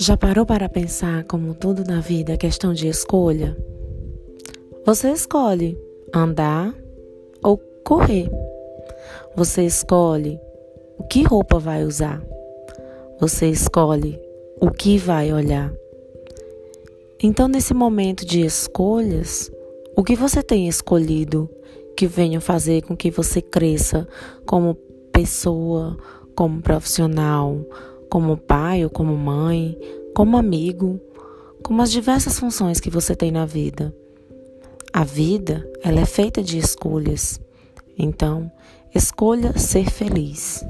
Já parou para pensar como tudo na vida é questão de escolha? Você escolhe andar ou correr. Você escolhe o que roupa vai usar. Você escolhe o que vai olhar. Então, nesse momento de escolhas, o que você tem escolhido que venha fazer com que você cresça como pessoa, como profissional, como pai ou como mãe, como amigo, como as diversas funções que você tem na vida. A vida, ela é feita de escolhas. Então, escolha ser feliz.